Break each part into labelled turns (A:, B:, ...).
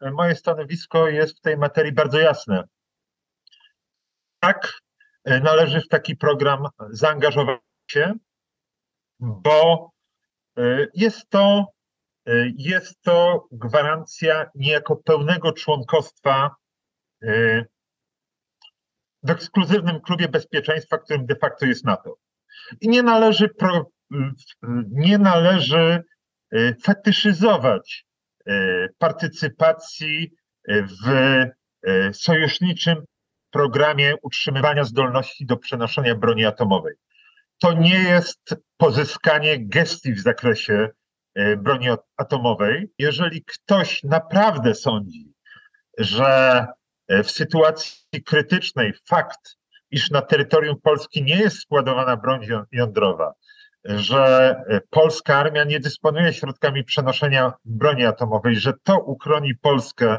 A: moje stanowisko jest w tej materii bardzo jasne. Tak, należy w taki program zaangażować się, bo jest to, jest to gwarancja niejako pełnego członkostwa w ekskluzywnym klubie bezpieczeństwa, którym de facto jest NATO. I nie należy, pro, nie należy e, fetyszyzować e, partycypacji w e, sojuszniczym programie utrzymywania zdolności do przenoszenia broni atomowej. To nie jest pozyskanie gestii w zakresie broni atomowej. Jeżeli ktoś naprawdę sądzi, że w sytuacji krytycznej fakt, iż na terytorium Polski nie jest składowana broń jądrowa, że polska armia nie dysponuje środkami przenoszenia broni atomowej, że to uchroni Polskę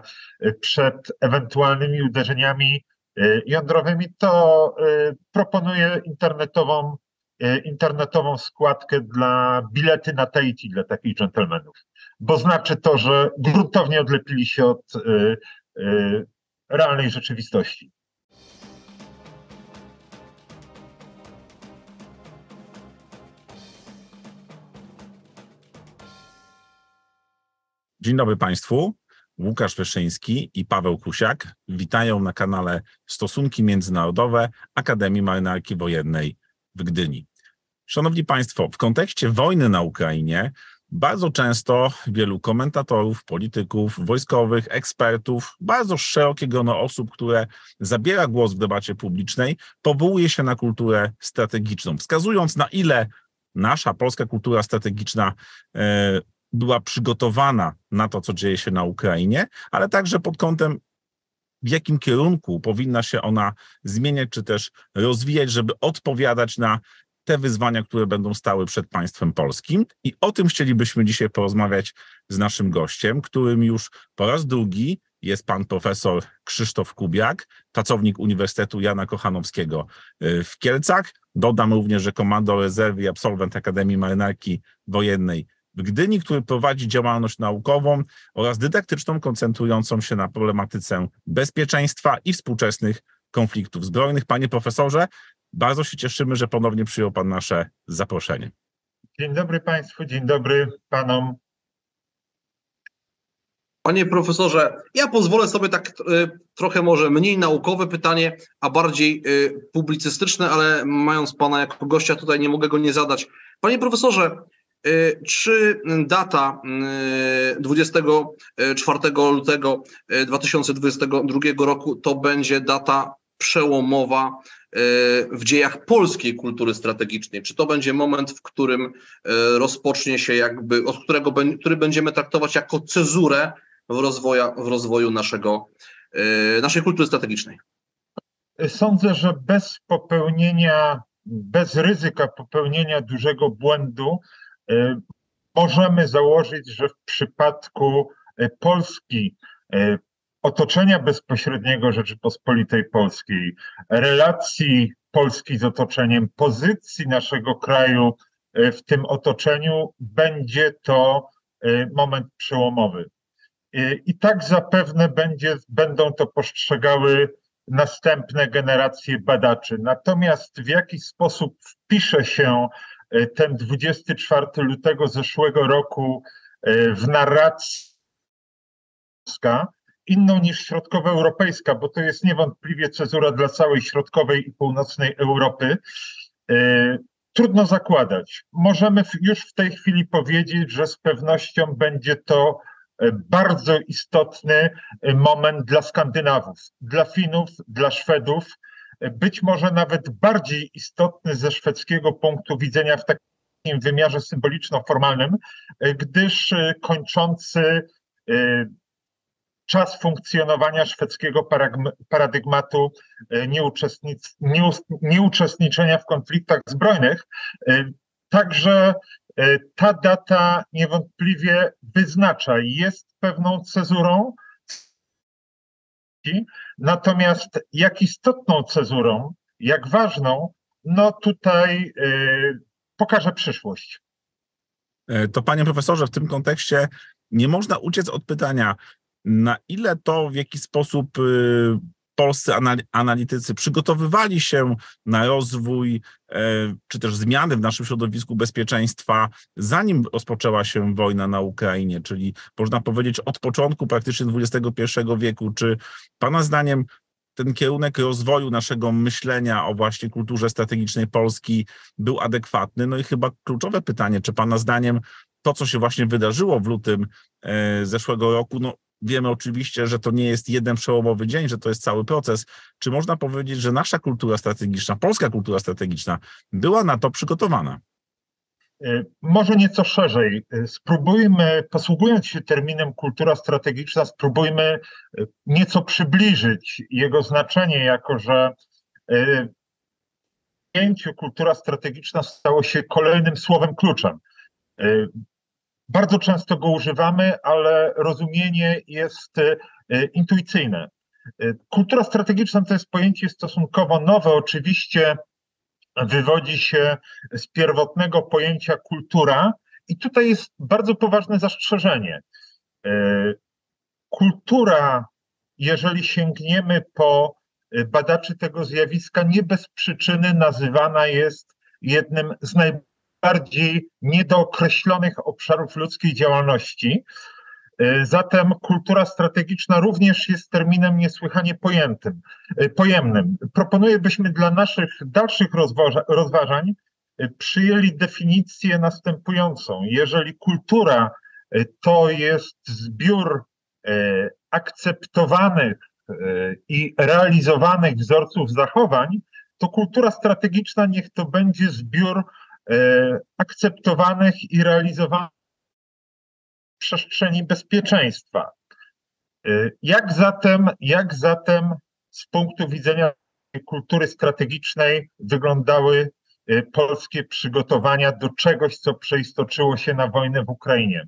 A: przed ewentualnymi uderzeniami e, jądrowymi, to e, proponuję internetową, e, internetową składkę dla bilety na Tahiti dla takich dżentelmenów, bo znaczy to, że gruntownie odlepili się od realnej rzeczywistości.
B: Dzień dobry Państwu. Łukasz Wyszyński i Paweł Kusiak witają na kanale Stosunki Międzynarodowe Akademii Marynarki Wojennej w Gdyni. Szanowni Państwo, w kontekście wojny na Ukrainie bardzo często wielu komentatorów, polityków, wojskowych, ekspertów, bardzo szerokie grono osób, które zabiera głos w debacie publicznej, powołuje się na kulturę strategiczną, wskazując na ile nasza polska kultura strategiczna e, była przygotowana na to, co dzieje się na Ukrainie, ale także pod kątem, w jakim kierunku powinna się ona zmieniać, czy też rozwijać, żeby odpowiadać na te wyzwania, które będą stały przed państwem polskim. I o tym chcielibyśmy dzisiaj porozmawiać z naszym gościem, którym już po raz drugi jest pan profesor Krzysztof Kubiak, pracownik Uniwersytetu Jana Kochanowskiego y, w Kielcach. Dodam również, że komando rezerwy i absolwent Akademii Marynarki Wojennej w Gdyni, który prowadzi działalność naukową oraz dydaktyczną koncentrującą się na problematyce bezpieczeństwa i współczesnych konfliktów zbrojnych. Panie profesorze, bardzo się cieszymy, że ponownie przyjął Pan nasze zaproszenie.
A: Dzień dobry Państwu, dzień dobry Panom.
C: Panie profesorze, ja pozwolę sobie tak y, trochę może mniej naukowe pytanie, a bardziej y, publicystyczne, ale mając Pana jako gościa tutaj nie mogę go nie zadać. Panie profesorze, y, czy data 24 lutego 2022 roku to będzie data przełomowa w dziejach polskiej kultury strategicznej? Czy to będzie moment, w którym rozpocznie się jakby, od którego który będziemy traktować jako cezurę w, rozwoju, w rozwoju naszego, naszej kultury strategicznej?
A: Sądzę, że bez popełnienia, bez ryzyka popełnienia dużego błędu, możemy założyć, że w przypadku Polski otoczenia bezpośredniego Rzeczypospolitej Polskiej, relacji Polski z otoczeniem, pozycji naszego kraju e, w tym otoczeniu, będzie to e, moment przełomowy. E, I tak zapewne będzie, będą to postrzegały następne generacje badaczy. Natomiast w jaki sposób wpisze się ten 24 lutego zeszłego roku w narrację inną niż środkowoeuropejska, bo to jest niewątpliwie cezura dla całej środkowej i północnej Europy. E, trudno zakładać. Możemy już w tej chwili powiedzieć, że z pewnością będzie to e, bardzo istotny e, moment dla Skandynawów, dla Finów, dla Szwedów, być może nawet bardziej istotny ze szwedzkiego punktu widzenia w takim wymiarze symboliczno-formalnym, gdyż kończący czas funkcjonowania szwedzkiego paradygmatu e, nieuczestniczenia w konfliktach zbrojnych. E, także e, ta data niewątpliwie wyznacza, jest pewną cezurą, natomiast jak istotną cezurą, jak ważną, no tutaj pokaże przyszłość.
B: To panie profesorze, w tym kontekście nie można uciec od pytania, Na ile to w jaki sposób y, polscy analitycy przygotowywali się na rozwój e, czy też zmiany w naszym środowisku bezpieczeństwa, zanim rozpoczęła się wojna na Ukrainie, czyli można powiedzieć od początku praktycznie XXI wieku. Czy Pana zdaniem ten kierunek rozwoju naszego myślenia o właśnie kulturze strategicznej Polski był adekwatny? No i chyba kluczowe pytanie, czy Pana zdaniem to, co się właśnie wydarzyło w lutym e, zeszłego roku, no Wiemy oczywiście, że to nie jest jeden przełomowy dzień, że to jest cały proces. Czy można powiedzieć, że nasza kultura strategiczna, polska kultura strategiczna była na to przygotowana?
A: E, może nieco szerzej. E, spróbujmy, posługując się terminem kultura strategiczna, spróbujmy e, nieco przybliżyć jego znaczenie, jako że w pojęciu kultura strategiczna stało się kolejnym słowem kluczem. Bardzo często go używamy, ale rozumienie jest e, intuicyjne. E, kultura strategiczna to jest pojęcie stosunkowo nowe. Oczywiście wywodzi się z pierwotnego pojęcia kultura, i tutaj jest bardzo poważne zastrzeżenie. E, kultura, jeżeli sięgniemy po badaczy tego zjawiska, nie bez przyczyny nazywana jest jednym z najbardziej bardziej niedookreślonych obszarów ludzkiej działalności. E, zatem kultura strategiczna również jest terminem niesłychanie pojętym, e, pojemnym. Proponuję, byśmy dla naszych dalszych rozważań e, przyjęli definicję następującą. Jeżeli kultura to jest zbiór akceptowanych i realizowanych wzorców zachowań, to kultura strategiczna niech to będzie zbiór akceptowanych i realizowanych w przestrzeni bezpieczeństwa. E, jak zatem, jak zatem z punktu widzenia kultury strategicznej wyglądały e, polskie przygotowania do czegoś, co przeistoczyło się na wojnę w Ukrainie?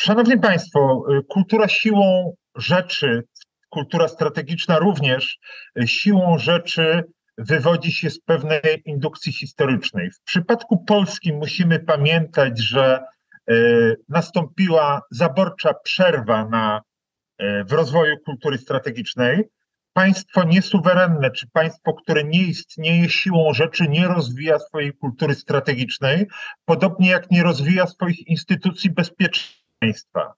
A: Szanowni Państwo, kultura siłą rzeczy, kultura strategiczna również siłą rzeczy wywodzi się z pewnej indukcji historycznej. W przypadku Polski musimy pamiętać, że e, nastąpiła zaborcza przerwa na, e, w rozwoju kultury strategicznej. Państwo niesuwerenne, czy państwo, które nie istnieje siłą rzeczy, nie rozwija swojej kultury strategicznej, podobnie jak nie rozwija swoich instytucji bezpieczeństwa.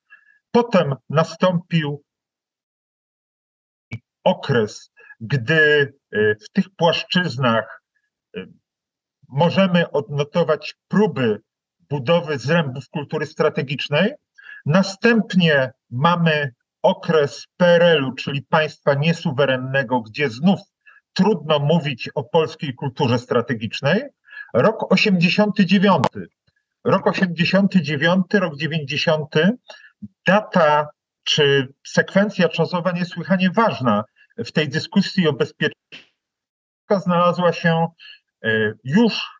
A: Potem nastąpił okres gdy e, w tych płaszczyznach e, możemy odnotować próby budowy zrębów kultury strategicznej. Następnie mamy okres PRL-u, czyli państwa niesuwerennego, gdzie znów trudno mówić o polskiej kulturze strategicznej. Rok 89. Rok 89, rok 90, data czy sekwencja czasowa niesłychanie ważna, w tej dyskusji o bezpieczeństwie znalazła się e, już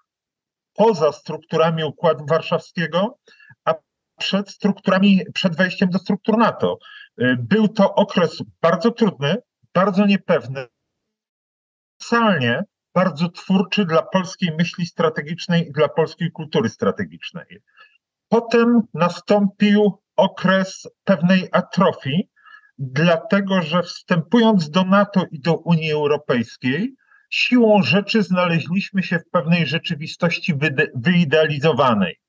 A: poza strukturami Układu Warszawskiego, a przed strukturami, przed wejściem do struktur NATO. E, był to okres bardzo trudny, bardzo niepewny, salnie bardzo twórczy dla polskiej myśli strategicznej i dla polskiej kultury strategicznej. Potem nastąpił okres pewnej atrofii, dlatego że wstępując do NATO i do Unii Europejskiej, siłą rzeczy znaleźliśmy się w pewnej rzeczywistości wyidealizowanej.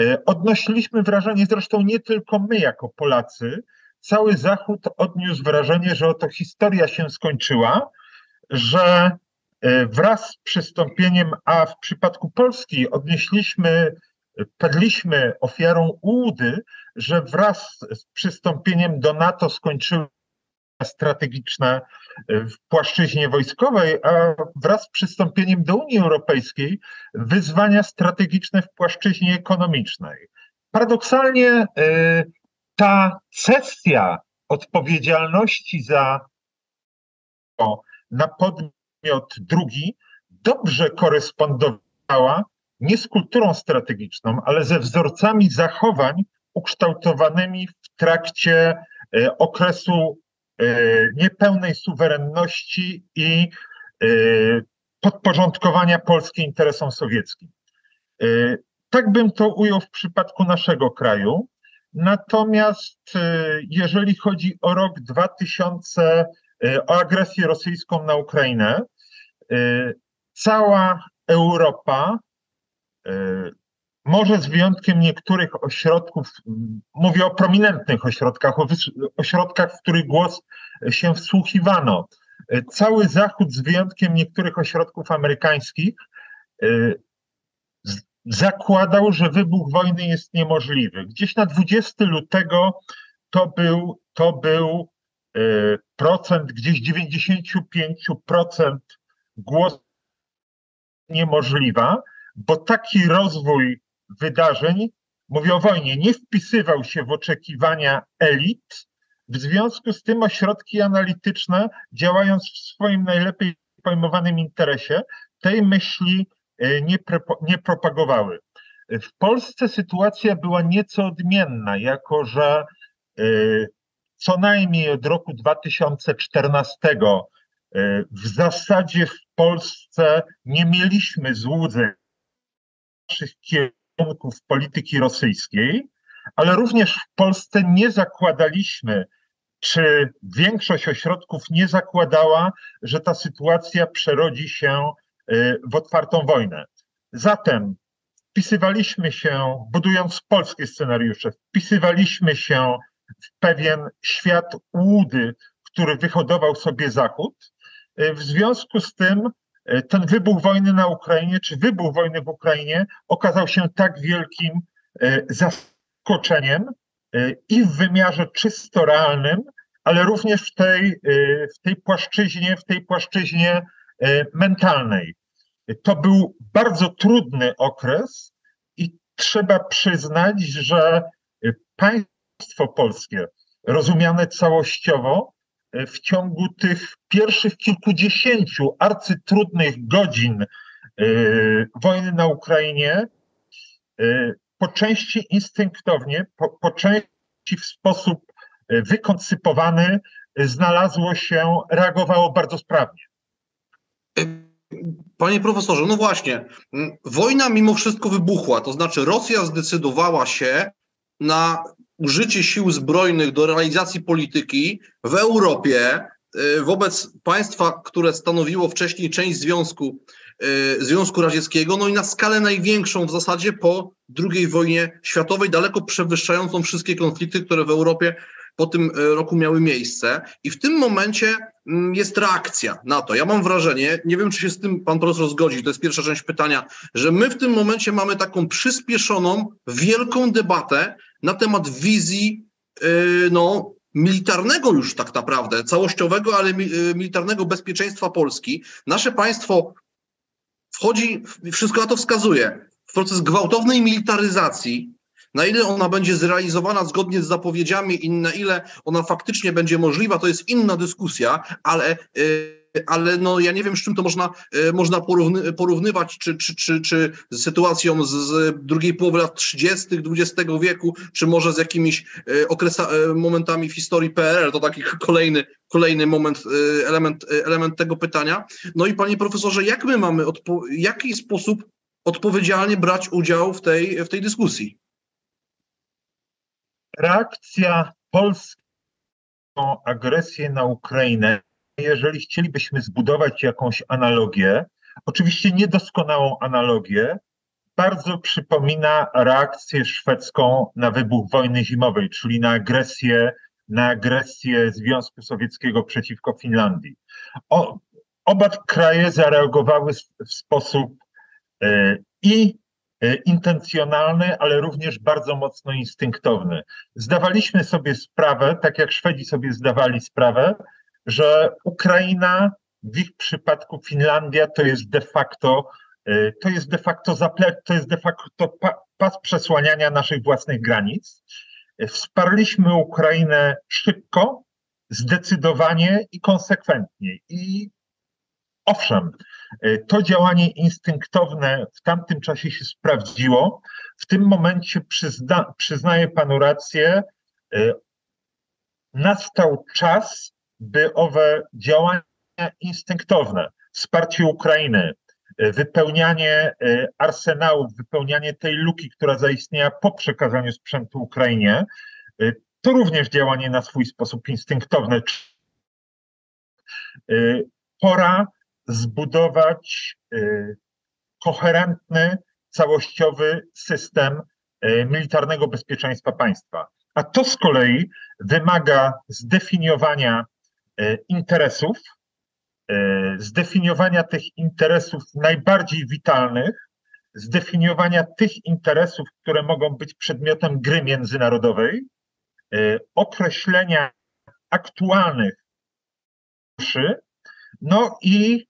A: E, odnosiliśmy wrażenie, zresztą nie tylko my jako Polacy, cały Zachód odniósł wrażenie, że oto historia się skończyła, że e, wraz z przystąpieniem, a w przypadku Polski odnieśliśmy, padliśmy ofiarą ułudy, że wraz z przystąpieniem do NATO skończyły strategiczne w płaszczyźnie wojskowej, a wraz z przystąpieniem do Unii Europejskiej wyzwania strategiczne w płaszczyźnie ekonomicznej. Paradoksalnie e, ta cesja odpowiedzialności za na podmiot drugi dobrze korespondowała nie z kulturą strategiczną, ale ze wzorcami zachowań ukształtowanymi w trakcie e, okresu e, niepełnej suwerenności i e, podporządkowania Polski interesom sowieckim. Tak bym to ujął w przypadku naszego kraju. Natomiast jeżeli chodzi o rok 2000, o agresję rosyjską na Ukrainę, cała Europa, może z wyjątkiem niektórych ośrodków, mówię o prominentnych ośrodkach, o ośrodkach, w których głos się wsłuchiwano, cały Zachód z wyjątkiem niektórych ośrodków amerykańskich zakładał, że wybuch wojny jest niemożliwy. Gdzieś na 20 lutego to był, to był e, procent, gdzieś 95% głos niemożliwa, bo taki rozwój wydarzeń, mówię o wojnie, nie wpisywał się w oczekiwania elit. W związku z tym ośrodki analityczne, działając w swoim najlepiej pojmowanym interesie, tej myśli E, nie, nie propagowały. W Polsce sytuacja była nieco odmienna, jako że e, co najmniej od roku 2014 e, w zasadzie w Polsce nie mieliśmy złudzeń naszych kierunków polityki rosyjskiej, ale również w Polsce nie zakładaliśmy, czy większość ośrodków nie zakładała, że ta sytuacja przerodzi się Y, w otwartą wojnę. Zatem wpisywaliśmy się, budując polskie scenariusze, wpisywaliśmy się w pewien świat łudy, który wyhodował sobie Zachód. Y, w związku z tym ten wybuch wojny na Ukrainie, czy wybuch wojny w Ukrainie okazał się tak wielkim zaskoczeniem i w wymiarze czysto realnym, ale również w tej, w tej płaszczyźnie, w tej płaszczyźnie mentalnej. To był bardzo trudny okres i trzeba przyznać, że państwo polskie, rozumiane całościowo, w ciągu tych pierwszych kilkudziesięciu arcytrudnych godzin e, wojny na Ukrainie, e, po części instynktownie, po, po części w sposób e, wykoncypowany, znalazło się, reagowało bardzo sprawnie.
C: Panie profesorze, no właśnie, mm, wojna mimo wszystko wybuchła, to znaczy Rosja zdecydowała się na użycie sił zbrojnych do realizacji polityki w Europie y, wobec państwa, które stanowiło wcześniej część Związku, y, Związku Radzieckiego, no i na skalę największą w zasadzie po II wojnie światowej, daleko przewyższającą wszystkie konflikty, które w Europie po tym e, roku miały miejsce. I w tym momencie jest reakcja na to. Ja mam wrażenie, nie wiem czy się z tym pan profesor zgodzi, to jest pierwsza część pytania, że my w tym momencie mamy taką przyspieszoną, wielką debatę na temat wizji yy, no, militarnego już tak naprawdę, całościowego, ale e, militarnego bezpieczeństwa Polski. Nasze państwo wchodzi, wszystko na to wskazuje, w proces gwałtownej militaryzacji, na ile ona będzie zrealizowana zgodnie z zapowiedziami i na ile ona faktycznie będzie możliwa, to jest inna dyskusja, ale y, ale no, ja nie wiem, z czym to można, y, można porówny, porównywać, czy, czy, czy, czy z sytuacją z, z drugiej połowy lat 30. XX wieku, czy może z jakimiś y, okresa, momentami w historii PRL. To taki kolejny, kolejny moment, element, element tego pytania. No i panie profesorze, jak my mamy, odpo- jaki sposób odpowiedzialnie brać udział w tej, w tej dyskusji?
A: Reakcja Polski na agresję na Ukrainę, jeżeli chcielibyśmy zbudować jakąś analogię, oczywiście niedoskonałą analogię, bardzo przypomina reakcję szwedzką na wybuch wojny zimowej, czyli na agresję, na agresję Związku Sowieckiego przeciwko Finlandii. O, oba kraje zareagowały w sposób e, i intencjonalny, ale również bardzo mocno instynktowny. Zdawaliśmy sobie sprawę, tak jak Szwedzi sobie zdawali sprawę, że Ukraina, w ich przypadku Finlandia, to jest de facto e, to jest de facto zaple, to jest de facto pas przesłaniania naszych własnych granic. E, wsparliśmy Ukrainę szybko, zdecydowanie i konsekwentnie. I owszem, E, to działanie instynktowne w tamtym czasie się sprawdziło. W tym momencie przyzna, przyznaję panu rację, e, nastał czas, by owe działania instynktowne, wsparcie Ukrainy, wypełnianie arsenałów, wypełnianie tej luki, która zaistniała po przekazaniu sprzętu Ukrainie, to również działanie na swój sposób instynktowne. Pora zbudować koherentny, całościowy system militarnego bezpieczeństwa państwa. A to z kolei wymaga zdefiniowania interesów, zdefiniowania tych interesów najbardziej witalnych, zdefiniowania tych interesów, które mogą być przedmiotem gry międzynarodowej, określenia aktualnych no i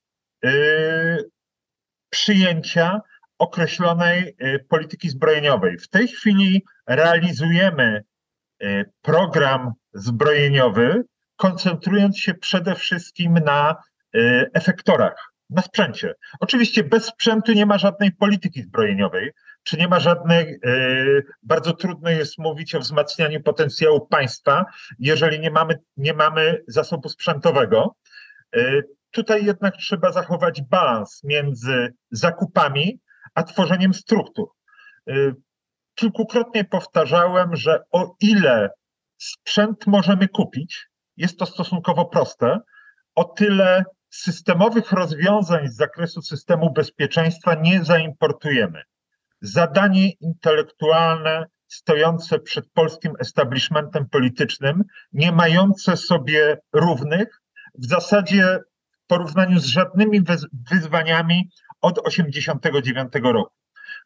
A: przyjęcia określonej polityki zbrojeniowej. W tej chwili realizujemy program zbrojeniowy, koncentrując się przede wszystkim na efektorach, na sprzęcie. Oczywiście bez sprzętu nie ma żadnej polityki zbrojeniowej, czy nie ma żadnej, bardzo trudno jest mówić o wzmacnianiu potencjału państwa, jeżeli nie mamy, nie mamy zasobu sprzętowego. Tutaj jednak trzeba zachować balans między zakupami a tworzeniem struktur. Kilkukrotnie powtarzałem, że o ile sprzęt możemy kupić, jest to stosunkowo proste, o tyle systemowych rozwiązań z zakresu systemu bezpieczeństwa nie zaimportujemy. Zadanie intelektualne stojące przed polskim establishmentem politycznym, nie mające sobie równych, w zasadzie porównaniu z żadnymi wyzwaniami od 1989 roku.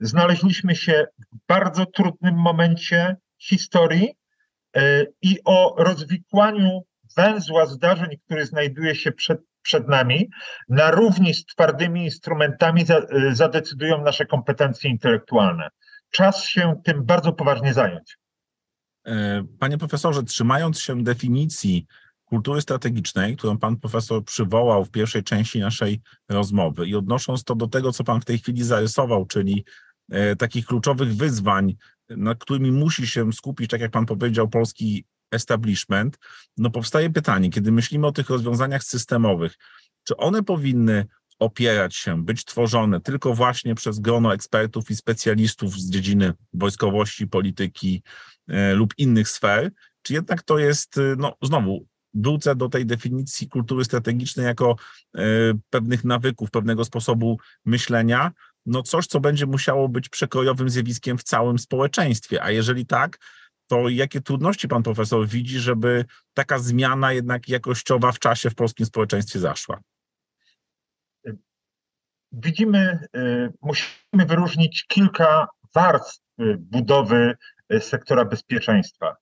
A: Znaleźliśmy się w bardzo trudnym momencie historii i o rozwikłaniu węzła zdarzeń, który znajduje się przed, przed nami, na równi z twardymi instrumentami zadecydują nasze kompetencje intelektualne. Czas się tym bardzo poważnie zająć.
B: Panie profesorze, trzymając się definicji kultury strategicznej, którą pan profesor przywołał w pierwszej części naszej rozmowy i odnosząc to do tego, co pan w tej chwili zarysował, czyli takich kluczowych wyzwań, nad którymi musi się skupić, tak jak pan powiedział, polski establishment, no powstaje pytanie, kiedy myślimy o tych rozwiązaniach systemowych, czy one powinny opierać się, być tworzone tylko właśnie przez grono ekspertów i specjalistów z dziedziny wojskowości, polityki e, lub innych sfer, czy jednak to jest, no znowu, wrócę do tej definicji kultury strategicznej jako e, pewnych nawyków, pewnego sposobu myślenia, no coś, co będzie musiało być przekrojowym zjawiskiem w całym społeczeństwie. A jeżeli tak, to jakie trudności pan profesor widzi, żeby taka zmiana jednak jakościowa w czasie w polskim społeczeństwie zaszła?
A: Widzimy, y, musimy wyróżnić kilka warstw budowy y, sektora bezpieczeństwa.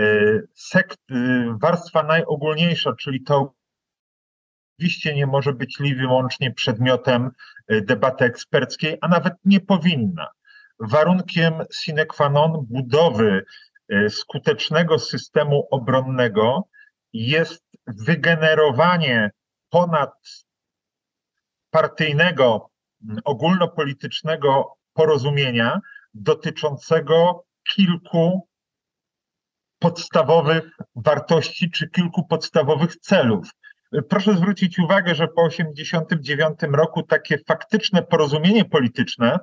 A: Y, sekt, warstwa najogólniejsza, czyli to oczywiście nie może być li wyłącznie przedmiotem debaty eksperckiej, a nawet nie powinna. Warunkiem sine qua non budowy E, skutecznego systemu obronnego jest wygenerowanie ponad partyjnego, ogólnopolitycznego porozumienia dotyczącego kilku podstawowych wartości czy kilku podstawowych celów. Proszę zwrócić uwagę, że po 1989 roku takie faktyczne porozumienie polityczne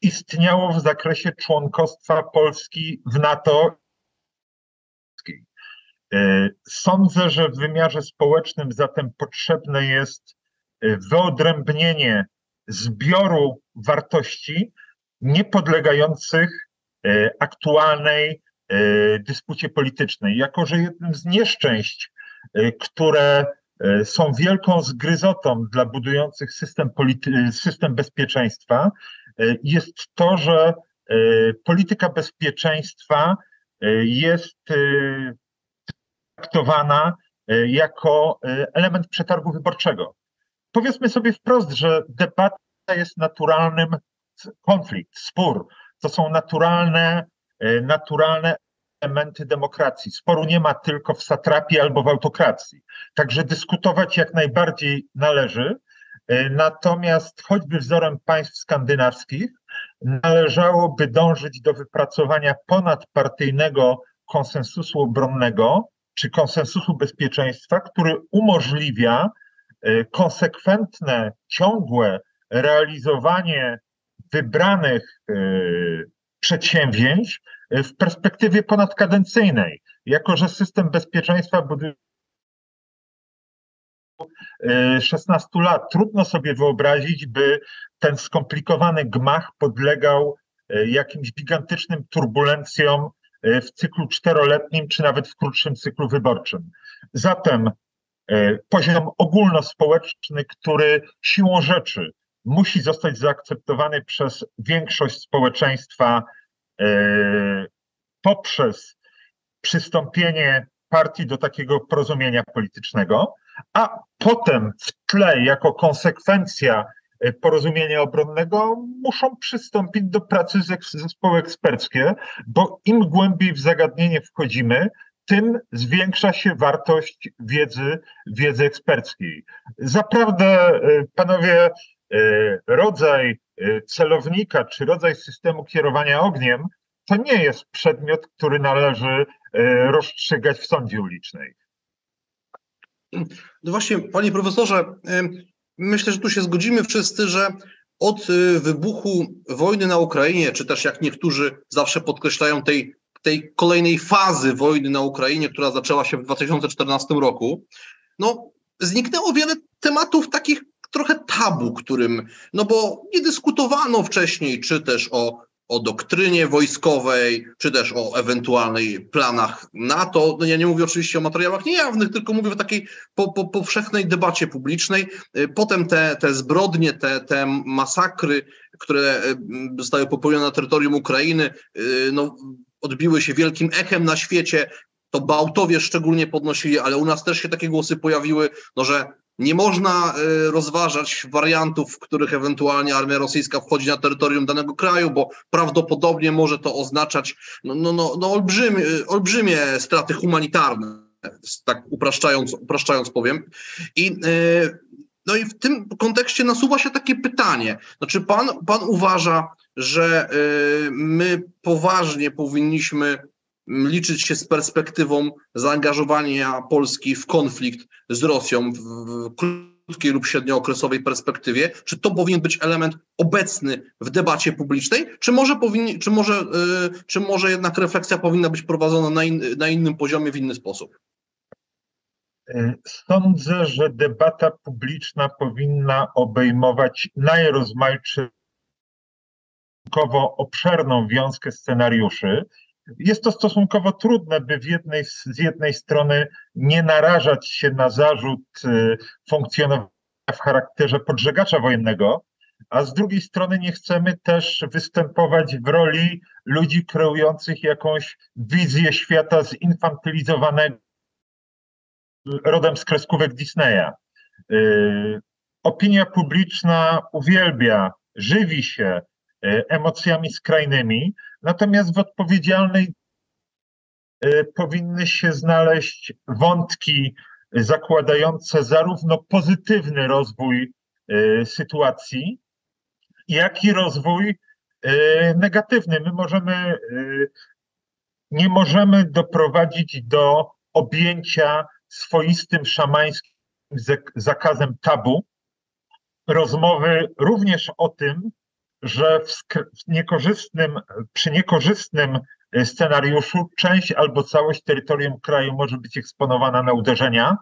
A: istniało w zakresie członkostwa Polski w NATO. E, sądzę, że w wymiarze społecznym zatem potrzebne jest e, wyodrębnienie zbioru wartości niepodlegających e, aktualnej dyspucie politycznej. Jako, że jednym z nieszczęść, które są wielką zgryzotą dla budujących system, system bezpieczeństwa, E, jest to, że e, polityka bezpieczeństwa e, jest traktowana jako element przetargu wyborczego. Powiedzmy sobie wprost, że debata jest naturalnym konflikt, spór. To są naturalne, naturalne elementy demokracji. Sporu nie ma tylko w satrapii albo w autokracji. Także dyskutować jak najbardziej należy, E, natomiast choćby wzorem państw skandynawskich należałoby dążyć do wypracowania ponadpartyjnego konsensusu obronnego czy konsensusu bezpieczeństwa, który umożliwia e, konsekwentne, ciągłe realizowanie wybranych przedsięwzięć w perspektywie ponadkadencyjnej. Jako, że system bezpieczeństwa buduje 16 lat, trudno sobie wyobrazić, by ten skomplikowany gmach podlegał jakimś gigantycznym turbulencjom w cyklu czteroletnim, czy nawet w krótszym cyklu wyborczym. Zatem poziom ogólnospołeczny, który siłą rzeczy musi zostać zaakceptowany przez większość społeczeństwa poprzez przystąpienie partii do takiego porozumienia politycznego, a potem w tle, jako konsekwencja porozumienia obronnego, muszą przystąpić do pracy zespoły eksperckie, bo im głębiej w zagadnienie wchodzimy, tym zwiększa się wartość wiedzy, wiedzy eksperckiej. Zaprawdę, panowie, rodzaj celownika czy rodzaj systemu kierowania ogniem to nie jest przedmiot, który należy rozstrzygać w sądzie ulicznej.
C: No właśnie, panie profesorze, myślę, że tu się zgodzimy wszyscy, że od wybuchu wojny na Ukrainie, czy też jak niektórzy zawsze podkreślają, tej, tej kolejnej fazy wojny na Ukrainie, która zaczęła się w 2014 roku, no zniknęło wiele tematów takich trochę tabu, którym, no bo nie dyskutowano wcześniej, czy też o o doktrynie wojskowej, czy też o ewentualnych planach NATO. No ja nie mówię oczywiście o materiałach niejawnych, tylko mówię o takiej po, po, powszechnej debacie publicznej. Y, potem te, te zbrodnie, te, te masakry, które y, zostały popełnione na terytorium Ukrainy, y, no, odbiły się wielkim echem na świecie. To Bałtowie szczególnie podnosili, ale u nas też się takie głosy pojawiły, no, że nie można y, rozważać wariantów, w których ewentualnie armia rosyjska wchodzi na terytorium danego kraju, bo prawdopodobnie może to oznaczać no, no, no, no olbrzymie, olbrzymie straty humanitarne, tak upraszczając, upraszczając powiem. I, y, no i w tym kontekście nasuwa się takie pytanie. Znaczy, pan, pan uważa, że y, my poważnie powinniśmy liczyć się z perspektywą zaangażowania Polski w konflikt z Rosją w krótkiej lub średniookresowej perspektywie? Czy to powinien być element obecny w debacie publicznej, czy może, powinni, czy może, yy, czy może jednak refleksja powinna być prowadzona na, in, na innym poziomie, w inny sposób?
A: Sądzę, że debata publiczna powinna obejmować najrozmaitszą obszerną wiązkę scenariuszy, jest to stosunkowo trudne, by jednej, z jednej strony nie narażać się na zarzut y, funkcjonowania w charakterze podżegacza wojennego, a z drugiej strony nie chcemy też występować w roli ludzi kreujących jakąś wizję świata zinfantylizowanego rodem z kreskówek Disneya. Y, opinia publiczna uwielbia, żywi się y, emocjami skrajnymi, Natomiast w odpowiedzialnej e, powinny się znaleźć wątki zakładające zarówno pozytywny rozwój e, sytuacji, jak i rozwój e, negatywny. My możemy, nie możemy doprowadzić do objęcia swoistym szamańskim zakazem tabu rozmowy również o tym, że niekorzystnym, przy niekorzystnym e, scenariuszu część albo całość terytorium kraju może być eksponowana na uderzenia,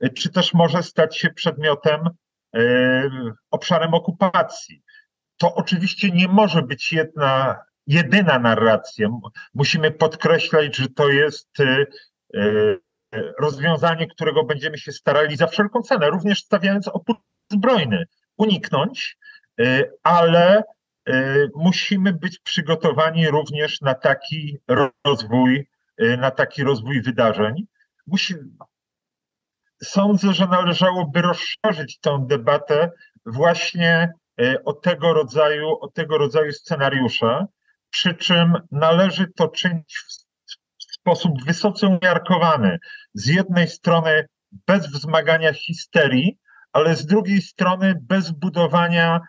A: e, czy też może stać się przedmiotem, e, obszarem okupacji. To oczywiście nie może być jedna, jedyna narracja. Musimy podkreślać, że to jest rozwiązanie, którego będziemy się starali za wszelką cenę, również stawiając opór zbrojny, uniknąć, ale musimy być przygotowani również na taki rozwój, e, na taki rozwój wydarzeń. Musi... Sądzę, że należałoby rozszerzyć tę debatę właśnie e, o tego rodzaju, o tego rodzaju scenariusze, przy czym należy to czynić w sposób wysoce umiarkowany. Z jednej strony bez wzmagania histerii, ale z drugiej strony bez budowania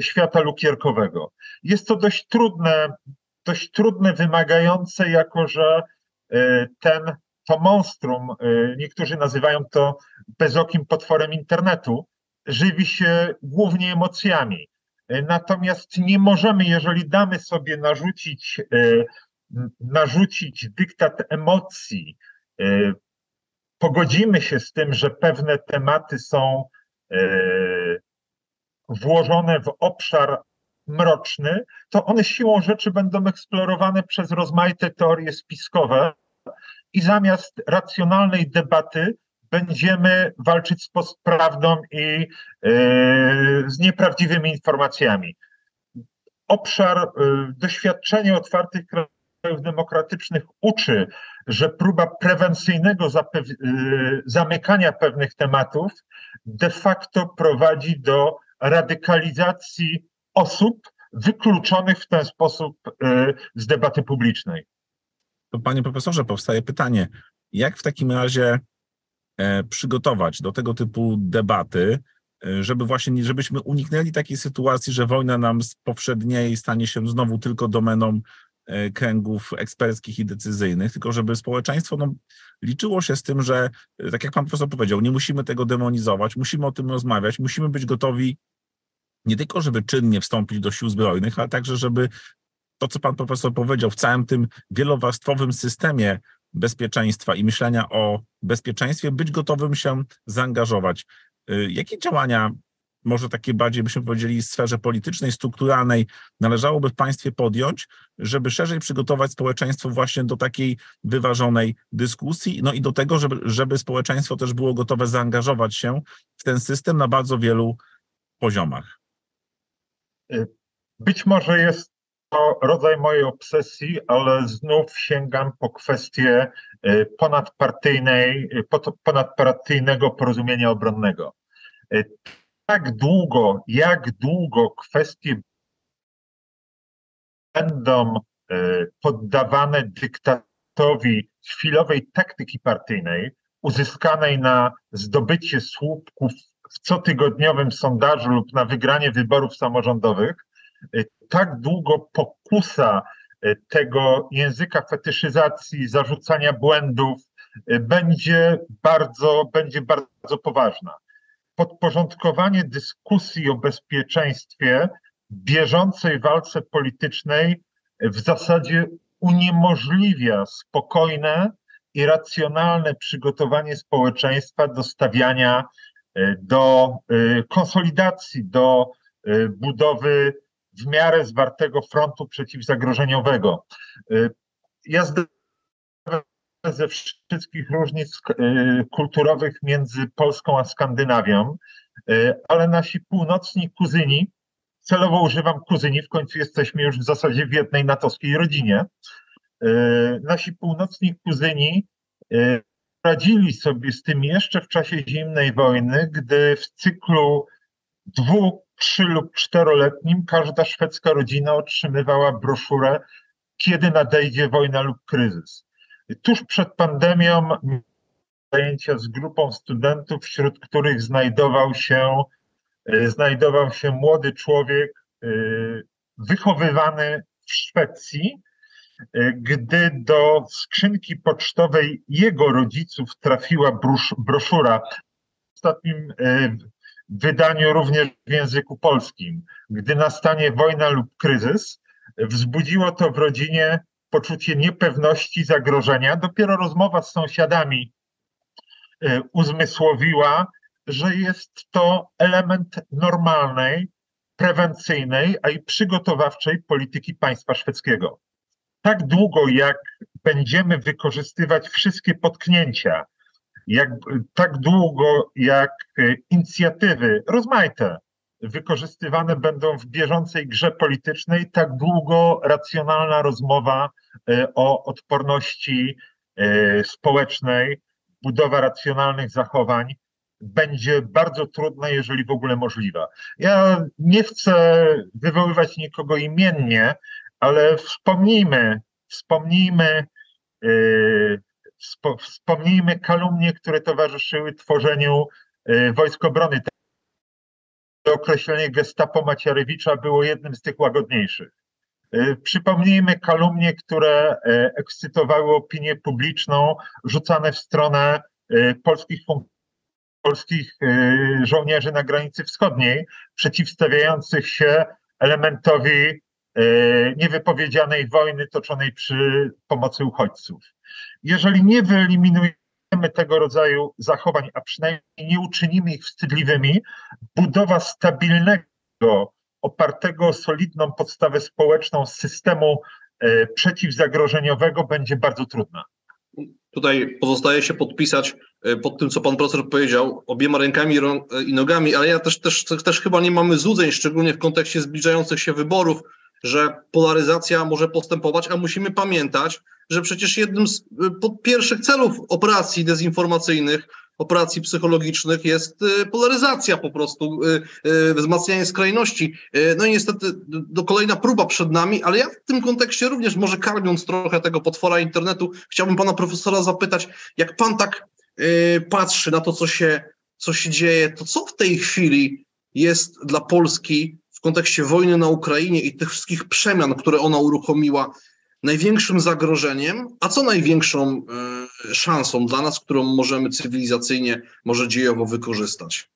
A: świata lukierkowego. Jest to dość trudne, dość trudne, wymagające, jako że e, ten, to monstrum, e, niektórzy nazywają to bezokim potworem internetu, żywi się głównie emocjami. Natomiast nie możemy, jeżeli damy sobie narzucić, narzucić dyktat emocji, pogodzimy się z tym, że pewne tematy są włożone w obszar mroczny, to one siłą rzeczy będą eksplorowane przez rozmaite teorie spiskowe i zamiast racjonalnej debaty będziemy walczyć z postprawdą i yy, z nieprawdziwymi informacjami. Obszar, yy, doświadczenie otwartych krajów demokratycznych uczy, że próba prewencyjnego yy, zamykania pewnych tematów de facto prowadzi do radykalizacji osób wykluczonych w ten sposób z debaty publicznej.
B: To panie profesorze, powstaje pytanie, jak w takim razie e, przygotować do tego typu debaty, e, żeby właśnie, żebyśmy uniknęli takiej sytuacji, że wojna nam z poprzedniej stanie się znowu tylko domeną kręgów eksperckich i decyzyjnych, tylko żeby społeczeństwo no, liczyło się z tym, że tak jak pan profesor powiedział, nie musimy tego demonizować, musimy o tym rozmawiać, musimy być gotowi nie tylko, żeby czynnie wstąpić do sił zbrojnych, ale także, żeby to, co pan profesor powiedział, w całym tym wielowarstwowym systemie bezpieczeństwa i myślenia o bezpieczeństwie, być gotowym się zaangażować. Y, jakie działania, może takie bardziej byśmy powiedzieli, sferze politycznej, strukturalnej, należałoby w państwie podjąć, żeby szerzej przygotować społeczeństwo właśnie do takiej wyważonej dyskusji, no i do tego, żeby, żeby społeczeństwo też było gotowe zaangażować się w ten system na bardzo wielu poziomach?
A: Y, być może jest to rodzaj mojej obsesji, ale znów sięgam po kwestię y, ponadpartyjnej, y, ponadpartyjnego porozumienia obronnego. Tak długo, jak długo kwestie będą poddawane dyktatowi chwilowej taktyki partyjnej, uzyskanej na zdobycie słupków w cotygodniowym sondażu lub na wygranie wyborów samorządowych, y, tak długo pokusa y, tego języka fetyszyzacji, zarzucania błędów będzie bardzo, będzie bardzo poważna. Podporządkowanie dyskusji o bezpieczeństwie bieżącej walce politycznej w zasadzie uniemożliwia spokojne i racjonalne przygotowanie społeczeństwa do stawiania E, do e, konsolidacji, do e, budowy w miarę zwartego frontu przeciwzagrożeniowego. Ja ze wszystkich różnic kulturowych między Polską a Skandynawią, ale nasi północni kuzyni, celowo używam kuzyni, w końcu jesteśmy już w zasadzie w jednej natowskiej rodzinie. Nasi północni kuzyni radzili sobie z tym jeszcze w czasie zimnej wojny, gdy w cyklu dwu, trzy lub czteroletnim każda szwedzka rodzina otrzymywała broszurę, kiedy nadejdzie wojna lub kryzys. Tuż przed pandemią zajęcia z grupą studentów, wśród których znajdował się, e, znajdował się młody człowiek e, wychowywany w Szwecji, E, gdy do skrzynki pocztowej jego rodziców trafiła broszura w ostatnim wydaniu również w języku polskim. Gdy nastanie wojna lub kryzys, wzbudziło to w rodzinie poczucie niepewności, zagrożenia. Dopiero rozmowa z sąsiadami e, uzmysłowiła, że jest to element normalnej, prewencyjnej, a i przygotowawczej polityki państwa szwedzkiego tak długo, jak będziemy wykorzystywać wszystkie potknięcia, jak, tak długo, jak e, inicjatywy rozmaite wykorzystywane będą w bieżącej grze politycznej, tak długo racjonalna rozmowa e, o odporności e, społecznej, budowa racjonalnych zachowań będzie bardzo trudna, jeżeli w ogóle możliwa. Ja nie chcę wywoływać nikogo imiennie, ale wspomnijmy, wspomnijmy, yy, wspomnijmy kalumnie, które towarzyszyły tworzeniu Wojsk Obrony. Określenie gestapo Macierewicza było jednym z tych łagodniejszych. Yy, przypomnijmy kalumnie, które ekscytowały opinię publiczną, rzucane w stronę polskich funkcjonariuszy polskich żołnierzy na granicy wschodniej, przeciwstawiających się elementowi niewypowiedzianej wojny toczonej przy pomocy uchodźców. Jeżeli nie wyeliminujemy tego rodzaju zachowań, a przynajmniej nie uczynimy ich wstydliwymi, budowa stabilnego, opartego o solidną podstawę społeczną systemu e, przeciwzagrożeniowego będzie bardzo trudna.
C: Tutaj pozostaje się podpisać e, pod tym, co pan profesor powiedział, obiema rękami i nogami, ale ja też, też, też chyba nie mamy złudzeń, szczególnie w kontekście zbliżających się wyborów, że polaryzacja może postępować, a musimy pamiętać, że przecież jednym z y, pierwszych celów operacji dezinformacyjnych, operacji psychologicznych jest y, polaryzacja po prostu, y, wzmacnianie skrajności. No i niestety do kolejna próba przed nami, ale ja w tym kontekście również, może karmiąc trochę tego potwora internetu, chciałbym pana profesora zapytać, jak pan tak patrzy na to, co się, co się dzieje, to co w tej chwili jest dla Polski w kontekście wojny na Ukrainie i tych wszystkich przemian, które ona uruchomiła, największym zagrożeniem, a co największą y, szansą dla nas, którą możemy cywilizacyjnie, może dziejowo wykorzystać?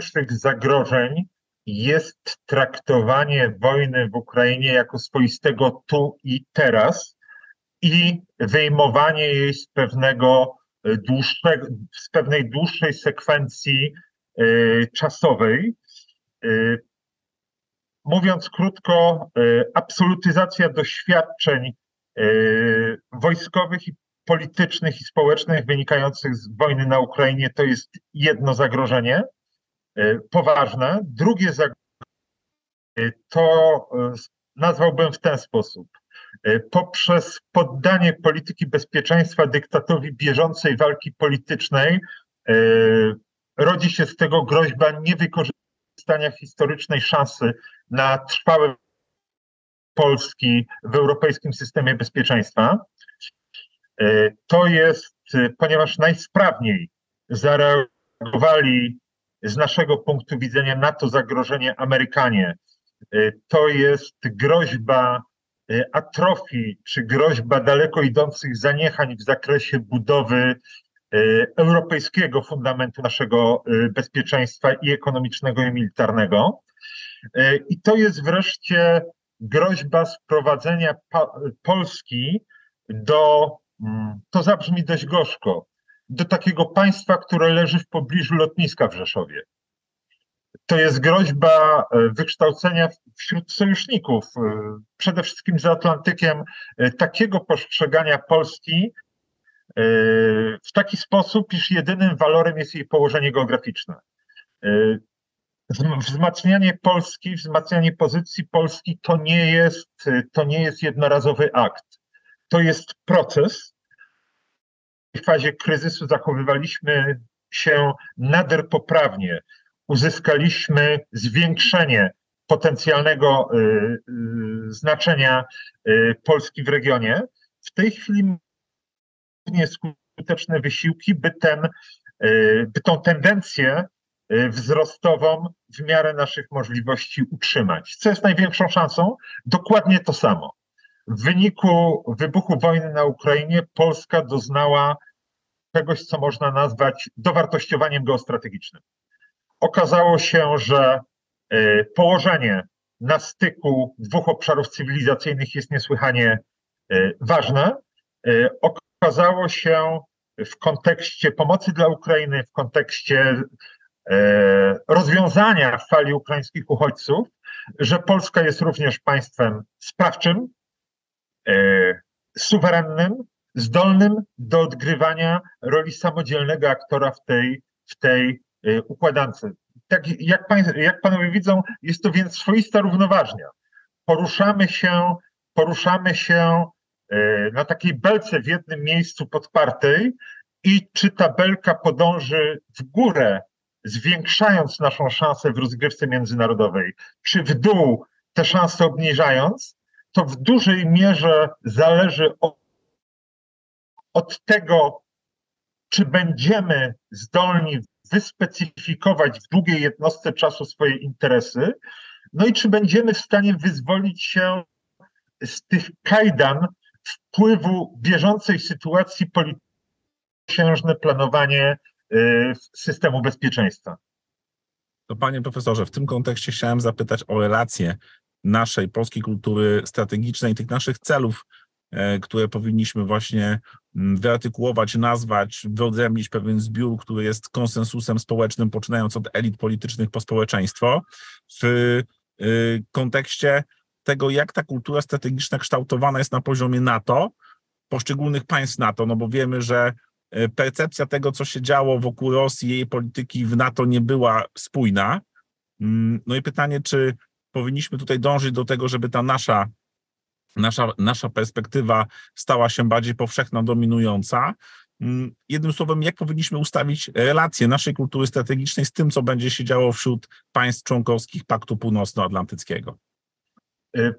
A: Z tych zagrożeń jest traktowanie wojny w Ukrainie jako swoistego tu i teraz i wyjmowanie jej z pewnego e, dłuższego, z pewnej dłuższej sekwencji czasowej. Mówiąc krótko, e, absolutyzacja doświadczeń e, wojskowych i politycznych i społecznych wynikających z wojny na Ukrainie to jest jedno zagrożenie e, poważne. Drugie zagrożenie to nazwałbym w ten sposób. Poprzez poddanie polityki bezpieczeństwa dyktatowi bieżącej walki politycznej rodzi się z tego groźba niewykorzystania historycznej szansy na trwałe Polski w europejskim systemie bezpieczeństwa. E, to jest, e, ponieważ najsprawniej zareagowali z naszego punktu widzenia na to zagrożenie Amerykanie. E, to jest groźba atrofii, czy groźba daleko idących zaniechań w zakresie budowy europejskiego fundamentu naszego bezpieczeństwa i ekonomicznego, i militarnego. E, I to jest wreszcie groźba sprowadzenia Polski do, mm, to zabrzmi dość gorzko, do takiego państwa, które leży w pobliżu lotniska w Rzeszowie. To jest groźba e, wykształcenia wśród sojuszników, e, przede wszystkim za Atlantykiem, takiego postrzegania Polski w taki sposób, iż jedynym walorem jest jej położenie geograficzne wzmacnianie Polski, wzmacnianie pozycji Polski to nie jest, to nie jest jednorazowy akt. To jest proces. W fazie kryzysu zachowywaliśmy się nader poprawnie. Uzyskaliśmy zwiększenie potencjalnego y, y, znaczenia y, Polski w regionie. W tej chwili skuteczne wysiłki, by, ten, by tą tendencję Y, wzrostową w miarę naszych możliwości utrzymać. Co jest największą szansą? Dokładnie to samo. W wyniku wybuchu wojny na Ukrainie Polska doznała czegoś, co można nazwać dowartościowaniem geostrategicznym. Okazało się, że y, położenie na styku dwóch obszarów cywilizacyjnych jest niesłychanie y, ważne. Okazało się w kontekście pomocy dla Ukrainy, w kontekście rozwiązania w fali ukraińskich uchodźców, że Polska jest również państwem sprawczym, e, suwerennym, zdolnym do odgrywania roli samodzielnego aktora w tej, w tej e, układance. Tak jak, pan, jak panowie widzą, jest to więc swoista równoważnia. Poruszamy się, poruszamy się na takiej belce w jednym miejscu podpartej i czy ta belka podąży w górę zwiększając naszą szansę w rozgrywce międzynarodowej, czy w dół te szanse obniżając, to w dużej mierze zależy od, od tego, czy będziemy zdolni wyspecyfikować w długiej jednostce czasu swoje interesy, no i czy będziemy w stanie wyzwolić się z tych kajdan wpływu bieżącej sytuacji politycznej planowanie systemu bezpieczeństwa.
B: To panie profesorze, w tym kontekście chciałem zapytać o relacje naszej polskiej kultury strategicznej, tych naszych celów, e, które powinniśmy właśnie mm, wyartykułować, nazwać, wyodrębnić pewien zbiór, który jest konsensusem społecznym, poczynając od elit politycznych po społeczeństwo, w y, kontekście tego, jak ta kultura strategiczna kształtowana jest na poziomie NATO, poszczególnych państw NATO, no bo wiemy, że percepcja tego, co się działo wokół Rosji, jej polityki w NATO nie była spójna. Mm, no i pytanie, czy powinniśmy tutaj dążyć do tego, żeby ta nasza, nasza, nasza perspektywa stała się bardziej powszechna, dominująca. Mm, jednym słowem, jak powinniśmy ustawić relacje naszej kultury strategicznej z tym, co będzie się działo wśród państw członkowskich Paktu Północnoatlantyckiego?
A: Y,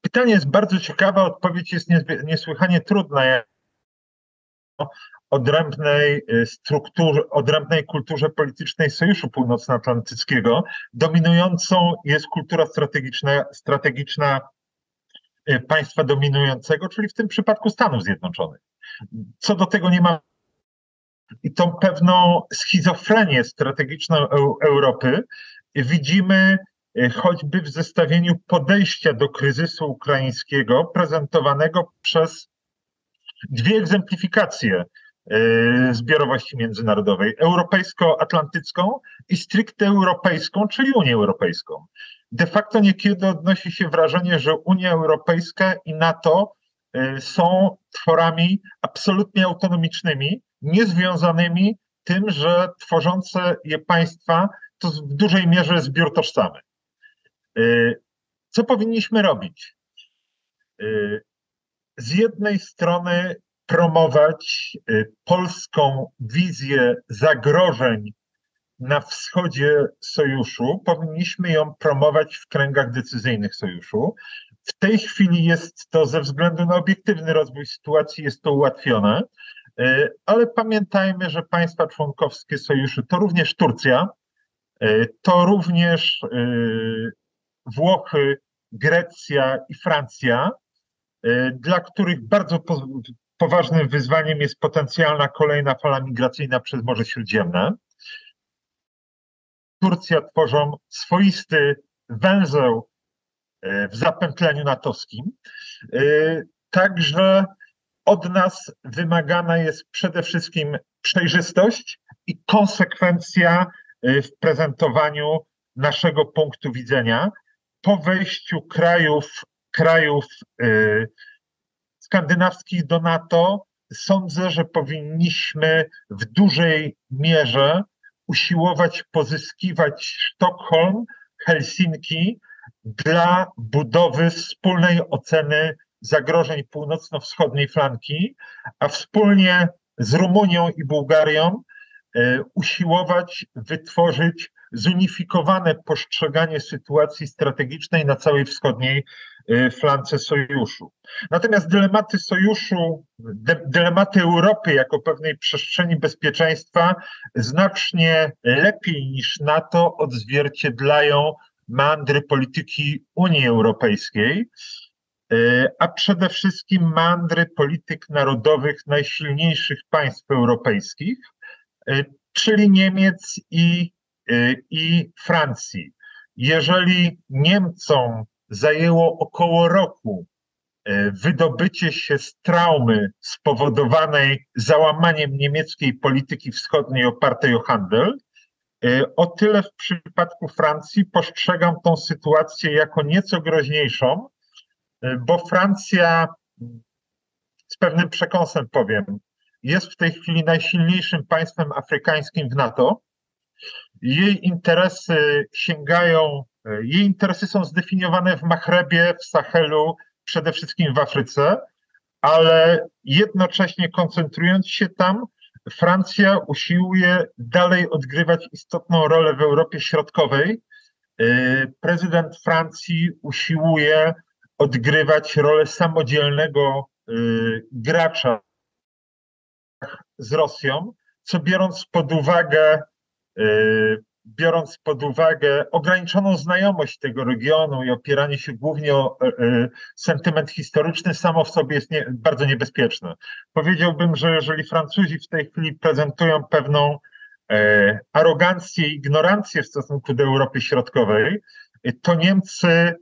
A: pytanie jest bardzo ciekawe, odpowiedź jest niesłychanie trudna odrębnej y, strukturze, odrębnej kulturze politycznej Sojuszu Północnoatlantyckiego. Dominującą jest kultura strategiczna, strategiczna y, państwa dominującego, czyli w tym przypadku Stanów Zjednoczonych. Co do tego nie ma i tą pewną schizofrenię strategiczną Europy widzimy y, choćby w zestawieniu podejścia do kryzysu ukraińskiego prezentowanego przez dwie egzemplifikacje E, zbiorowości międzynarodowej, europejsko-atlantycką i stricte europejską, czyli Unię Europejską. De facto niekiedy odnosi się wrażenie, że Unia Europejska i NATO e, są tworami absolutnie autonomicznymi, niezwiązanymi tym, że tworzące je państwa to w dużej mierze zbiór tożsamy. E, co powinniśmy robić? Z jednej strony promować y, polską wizję zagrożeń na wschodzie sojuszu, powinniśmy ją promować w kręgach decyzyjnych sojuszu. W tej chwili jest to ze względu na obiektywny rozwój sytuacji jest to ułatwione, y, ale pamiętajmy, że państwa członkowskie sojuszu to również Turcja, y, to również Włochy, Grecja i Francja, dla których bardzo poważnym wyzwaniem jest potencjalna kolejna fala migracyjna przez Morze Śródziemne. Turcja tworzą swoisty węzeł e, w zapętleniu natowskim. E, także od nas wymagana jest przede wszystkim przejrzystość i konsekwencja e, w prezentowaniu naszego punktu widzenia. Po wejściu krajów, krajów skandynawskich do NATO, sądzę, że powinniśmy w dużej mierze usiłować pozyskiwać Sztokholm, Helsinki dla budowy wspólnej oceny zagrożeń północno-wschodniej flanki, a wspólnie z Rumunią i Bułgarią e, usiłować wytworzyć zunifikowane postrzeganie sytuacji strategicznej na całej wschodniej y, flance sojuszu. Natomiast dylematy sojuszu, dylematy Europy jako pewnej przestrzeni bezpieczeństwa znacznie lepiej niż NATO odzwierciedlają mandry polityki Unii Europejskiej, y, a przede wszystkim mandry polityk narodowych najsilniejszych państw europejskich, y, czyli Niemiec i i Francji. Jeżeli Niemcom zajęło około roku y, wydobycie się z traumy spowodowanej załamaniem niemieckiej polityki wschodniej opartej o handel, y, o tyle w przypadku Francji postrzegam tą sytuację jako nieco groźniejszą, bo Francja, z pewnym przekąsem powiem, jest w tej chwili najsilniejszym państwem afrykańskim w NATO jej interesy sięgają, jej interesy są zdefiniowane w Machrebie, w Sahelu, przede wszystkim w Afryce, ale jednocześnie koncentrując się tam, Francja usiłuje dalej odgrywać istotną rolę w Europie Środkowej. Prezydent Francji usiłuje odgrywać rolę samodzielnego y, gracza z Rosją, co biorąc pod uwagę biorąc pod uwagę ograniczoną znajomość tego regionu i opieranie się głównie o e, e, sentyment historyczny, samo w sobie jest nie, bardzo niebezpieczne. Powiedziałbym, że jeżeli Francuzi w tej chwili prezentują pewną e, arogancję i ignorancję w stosunku do Europy Środkowej, to Niemcy,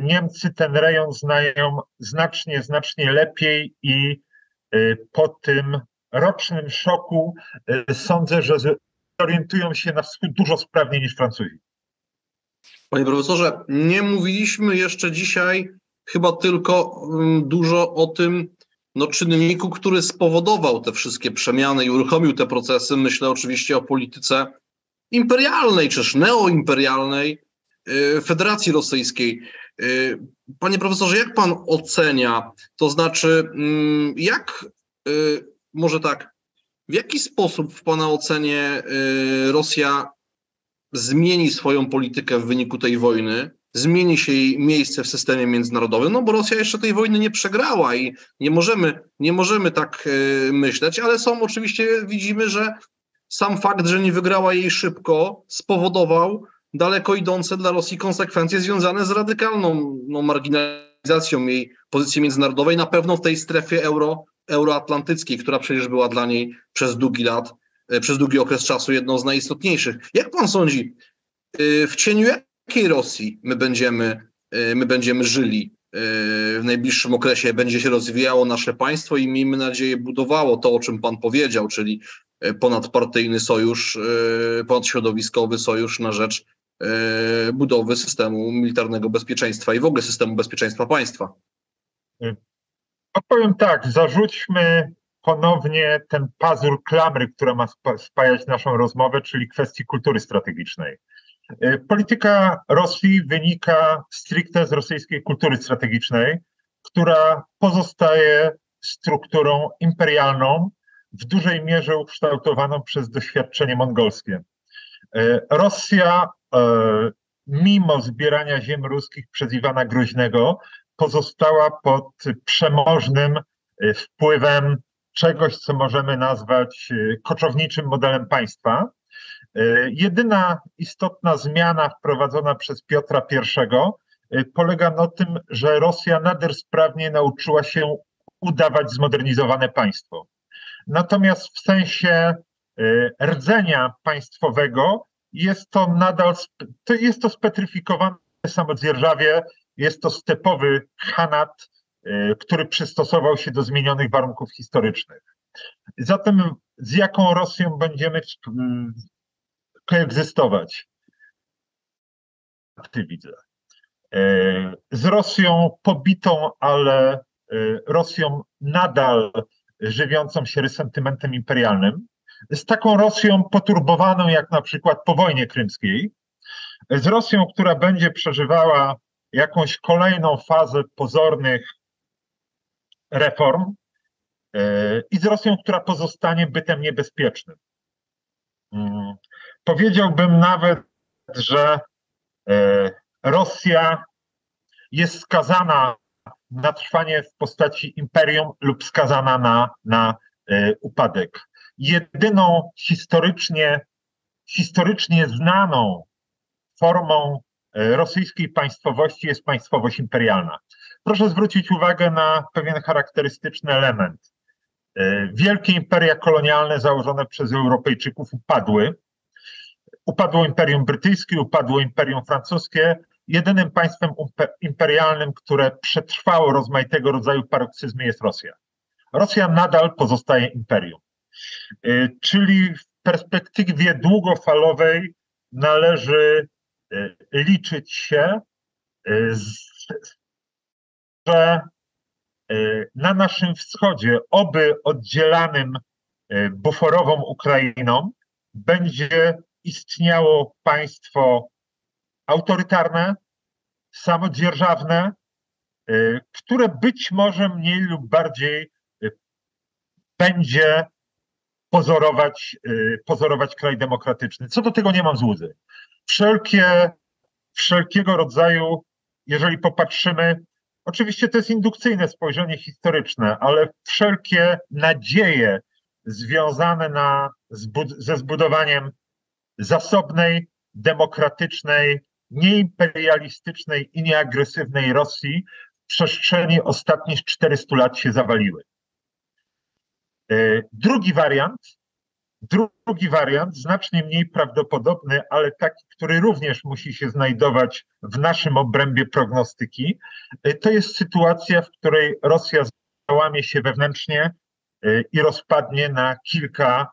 A: Niemcy ten rejon znają znacznie, znacznie lepiej i po tym rocznym szoku sądzę, że orientują się na wschód dużo sprawniej niż Francuzi.
C: Panie profesorze, nie mówiliśmy jeszcze dzisiaj chyba tylko mm, dużo o tym no, czynniku, który spowodował te wszystkie przemiany i uruchomił te procesy. Myślę oczywiście o polityce imperialnej, czyż neoimperialnej y, Federacji Rosyjskiej. Y, panie profesorze, jak pan ocenia, to znaczy, mm, jak, y, może tak, w jaki sposób w Pana ocenie y, Rosja zmieni swoją politykę w wyniku tej wojny? Zmieni się jej miejsce w systemie międzynarodowym? No bo Rosja jeszcze tej wojny nie przegrała i nie możemy, nie możemy tak y, myśleć, ale są oczywiście, widzimy, że sam fakt, że nie wygrała jej szybko, spowodował daleko idące dla Rosji konsekwencje związane z radykalną no, marginalizacją jej pozycji międzynarodowej, na pewno w tej strefie euro euroatlantyckiej, która przecież była dla niej przez długi lat, e, przez długi okres czasu jedną z najistotniejszych. Jak pan sądzi, e, w cieniu jakiej Rosji my będziemy, e, my będziemy żyli w najbliższym okresie, będzie się rozwijało nasze państwo i miejmy nadzieję budowało to, o czym pan powiedział, czyli ponadpartyjny sojusz, ponadśrodowiskowy sojusz na rzecz budowy systemu militarnego bezpieczeństwa i w ogóle systemu bezpieczeństwa państwa.
A: Odpowiem tak, zarzućmy ponownie ten pazur klamry, która ma spajać naszą rozmowę, czyli kwestii kultury strategicznej. Y, polityka Rosji wynika stricte z rosyjskiej kultury strategicznej, która pozostaje strukturą imperialną, w dużej mierze ukształtowaną przez doświadczenie mongolskie. Y, Rosja, y, mimo zbierania ziem ruskich przez Iwana Gruźnego, pozostała pod przemożnym y, wpływem czegoś, co możemy nazwać y, koczowniczym modelem państwa. Y, jedyna istotna zmiana wprowadzona przez Piotra I polega na tym, że Rosja nader sprawnie nauczyła się udawać zmodernizowane państwo. Natomiast w sensie rdzenia państwowego jest to nadal, to jest to spetryfikowane samodzierżawie jest to stepowy Hanat, e, który przystosował się do zmienionych warunków historycznych. Zatem z jaką Rosją będziemy koegzystować? Ty widzę. E, z Rosją pobitą, ale e, Rosją nadal żywiącą się resentymentem imperialnym, z taką Rosją poturbowaną jak na przykład po wojnie krymskiej, z Rosją, która będzie przeżywała jakąś kolejną fazę pozornych reform e, i z Rosją, która pozostanie bytem niebezpiecznym. Mm, powiedziałbym nawet, że e, Rosja jest skazana na trwanie w postaci imperium lub skazana na, na e, upadek. Jedyną historycznie, historycznie znaną formą rosyjskiej państwowości jest państwowość imperialna. Proszę zwrócić uwagę na pewien charakterystyczny element. E, wielkie imperia kolonialne założone przez Europejczyków upadły. Upadło Imperium Brytyjskie, upadło Imperium Francuskie. Jedynym państwem imperialnym, które przetrwało rozmaitego rodzaju paroksyzmy jest Rosja. Rosja nadal pozostaje imperium. E, czyli w perspektywie długofalowej należy liczyć się, y, że y, na naszym wschodzie, oby oddzielanym buforową Ukrainą, będzie istniało państwo autorytarne, samodzierżawne, które być może mniej lub bardziej będzie pozorować, pozorować kraj demokratyczny. Co do tego nie mam złudzeń wszelkie, wszelkiego rodzaju, jeżeli popatrzymy, oczywiście to jest indukcyjne spojrzenie historyczne, ale wszelkie nadzieje związane na, ze zbudowaniem zasobnej, demokratycznej, nieimperialistycznej i nieagresywnej Rosji w przestrzeni ostatnich 400 lat się zawaliły. Drugi wariant Drugi wariant, znacznie mniej prawdopodobny, ale taki, który również musi się znajdować w naszym obrębie prognostyki, y, to jest sytuacja, w której Rosja załamie się wewnętrznie y, i rozpadnie na kilka,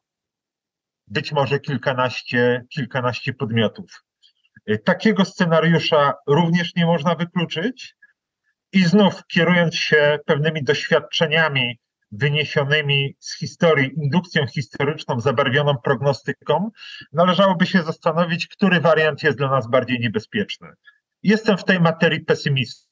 A: być może kilkanaście, kilkanaście podmiotów. Y, takiego scenariusza również nie można wykluczyć. I znów kierując się pewnymi doświadczeniami wyniesionymi z historii, indukcją historyczną zabarwioną prognostyką, należałoby się zastanowić, który wariant jest dla nas bardziej niebezpieczny. Jestem w tej materii pesymistą.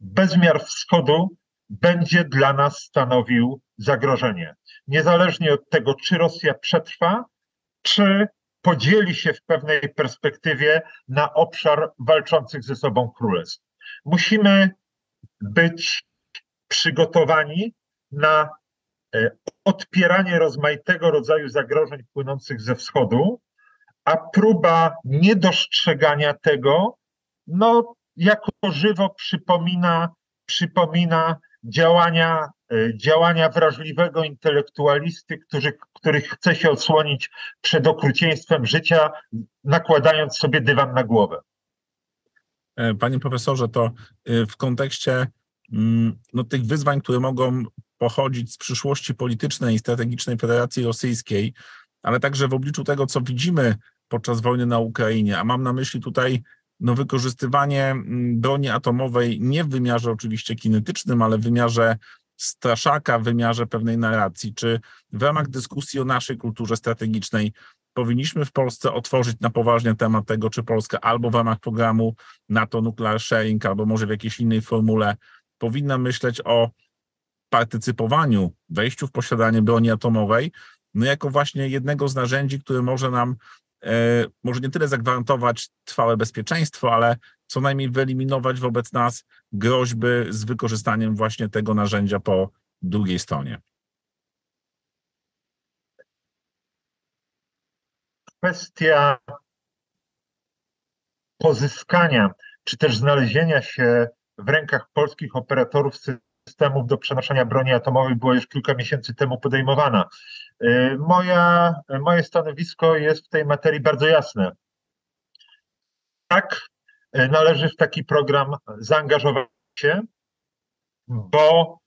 A: Bezmiar wschodu będzie dla nas stanowił zagrożenie. Niezależnie od tego, czy Rosja przetrwa, czy podzieli się w pewnej perspektywie na obszar walczących ze sobą królestw. Musimy być przygotowani na e, odpieranie rozmaitego rodzaju zagrożeń płynących ze wschodu, a próba niedostrzegania tego, no, jako żywo przypomina, przypomina działania, e, działania wrażliwego intelektualisty, który, który chce się odsłonić przed okrucieństwem życia, nakładając sobie dywan na głowę.
B: E, panie profesorze, to w kontekście no, tych wyzwań, które mogą pochodzić z przyszłości politycznej i strategicznej Federacji Rosyjskiej, ale także w obliczu tego, co widzimy podczas wojny na Ukrainie, a mam na myśli tutaj no, wykorzystywanie mm, broni atomowej nie w wymiarze oczywiście kinetycznym, ale w wymiarze straszaka, w wymiarze pewnej narracji. Czy w ramach dyskusji o naszej kulturze strategicznej powinniśmy w Polsce otworzyć na poważnie temat tego, czy Polska albo w ramach programu NATO Nuclear Sharing, albo może w jakiejś innej formule powinna myśleć o partycypowaniu, wejściu w posiadanie broni atomowej, no jako właśnie jednego z narzędzi, które może nam e, może nie tyle zagwarantować trwałe bezpieczeństwo, ale co najmniej wyeliminować wobec nas groźby z wykorzystaniem właśnie tego narzędzia po drugiej stronie.
A: Kwestia pozyskania czy też znalezienia się w rękach polskich operatorów systemów do przenoszenia broni atomowej była już kilka miesięcy temu podejmowana. Y, moja, moje stanowisko jest w tej materii bardzo jasne. Tak, y, należy w taki program zaangażować się, bo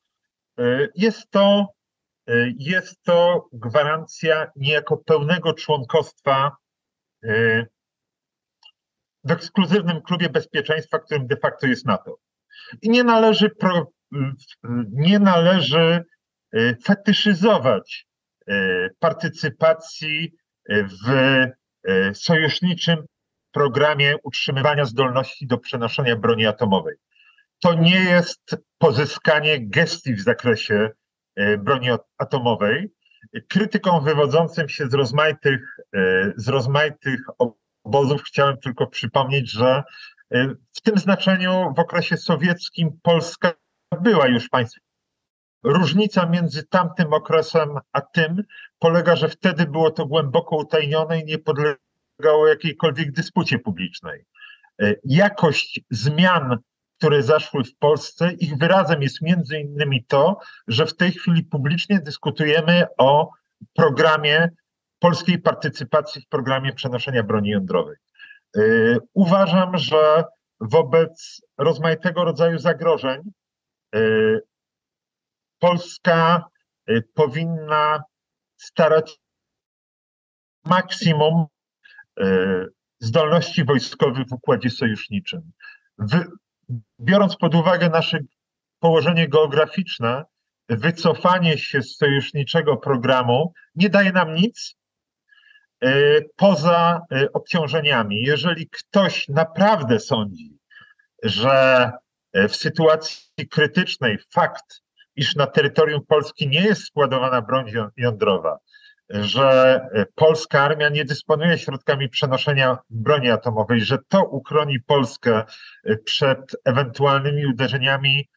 A: y, jest to, jest to gwarancja niejako pełnego członkostwa w ekskluzywnym klubie bezpieczeństwa, którym de facto jest NATO. I nie należy, pro, nie należy e, fetyszyzować e, partycypacji w sojuszniczym programie utrzymywania zdolności do przenoszenia broni atomowej. To nie jest pozyskanie gestii w zakresie broni atomowej. Krytyką wywodzącym się z rozmaitych, z rozmaitych obozów chciałem tylko przypomnieć, że w tym znaczeniu w okresie sowieckim Polska była już państwem. Różnica między tamtym okresem a tym polega, że wtedy było to głęboko utajnione i nie podlegało jakiejkolwiek dyspucie publicznej. Jakość zmian, które zaszły w Polsce, ich wyrazem jest między innymi to, że w tej chwili publicznie dyskutujemy o programie polskiej partycypacji w programie przenoszenia broni jądrowej. Y, uważam, że wobec rozmaitego rodzaju zagrożeń y, Polska y, powinna starać maksimum zdolności wojskowych w układzie sojuszniczym. biorąc pod uwagę nasze położenie geograficzne, wycofanie się z sojuszniczego programu nie daje nam nic, poza e, obciążeniami. Jeżeli ktoś naprawdę sądzi, że e, w sytuacji krytycznej fakt, iż na terytorium Polski nie jest składowana broń jądrowa, że polska armia nie dysponuje środkami przenoszenia broni atomowej, że to uchroni Polskę przed ewentualnymi uderzeniami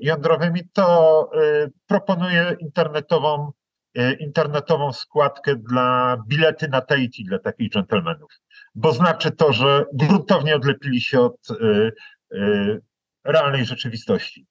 A: jądrowymi, to proponuję internetową internetową składkę dla bilety na Tahiti dla takich dżentelmenów, bo znaczy to, że gruntownie odlepili się od realnej rzeczywistości.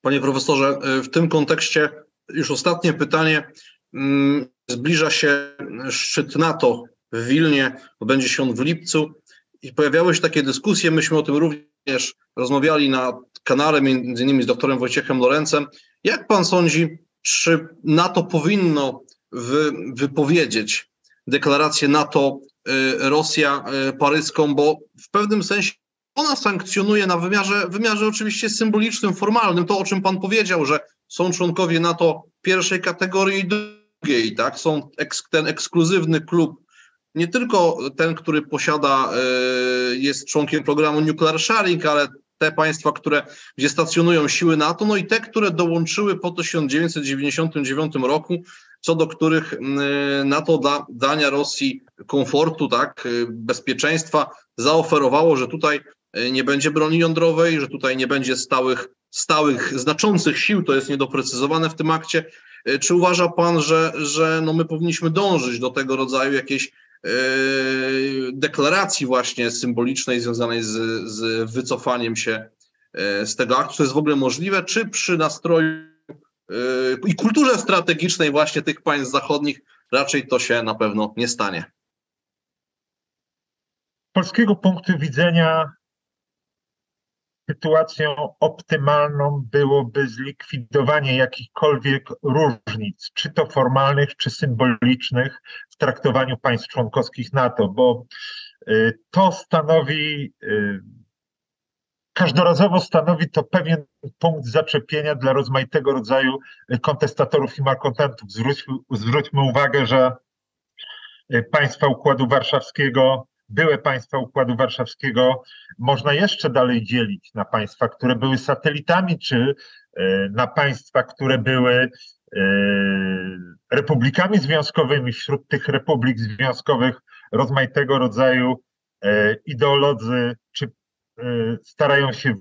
C: Panie profesorze, w tym kontekście już ostatnie pytanie. Mm, zbliża się szczyt NATO w Wilnie, odbędzie się on w lipcu i pojawiały się takie dyskusje, myśmy o tym również rozmawiali na kanale, między innymi z doktorem Wojciechem Lorencem. Jak pan sądzi, czy NATO powinno wy, wypowiedzieć deklarację NATO y, Rosja y, paryską, bo w pewnym sensie ona sankcjonuje na wymiarze, wymiarze oczywiście symbolicznym, formalnym, to o czym pan powiedział, że są członkowie NATO pierwszej kategorii i drugiej, tak? Są ten ekskluzywny klub, nie tylko ten, który posiada, y, jest członkiem programu Nuclear Sharing, ale te państwa, które, gdzie stacjonują siły NATO, no i te, które dołączyły po 1999 roku, co do których y, NATO da, dania Rosji komfortu, tak, y, bezpieczeństwa, zaoferowało, że tutaj nie będzie broni jądrowej, że tutaj nie będzie stałych, stałych, znaczących sił, to jest niedoprecyzowane w tym akcie. Czy uważa pan, że, że no my powinniśmy dążyć do tego rodzaju jakiejś deklaracji właśnie symbolicznej związanej z, z wycofaniem się e, z tego aktu, czy jest w ogóle możliwe, czy przy nastroju e, i kulturze strategicznej właśnie tych państw zachodnich raczej to się na pewno nie stanie.
A: Z polskiego punktu widzenia sytuacją optymalną byłoby zlikwidowanie jakichkolwiek różnic, czy to formalnych, czy symbolicznych w traktowaniu państw członkowskich NATO, bo y, to stanowi, y, każdorazowo stanowi to pewien punkt zaczepienia dla rozmaitego rodzaju kontestatorów i malkontentów. Zwróćmy, zwróćmy uwagę, że y, państwa Układu Warszawskiego były państwa Układu Warszawskiego można jeszcze dalej dzielić na państwa, które były satelitami, czy e, na państwa, które były e, republikami związkowymi. Wśród tych republik związkowych rozmaitego rodzaju e, ideolodzy, czy starają się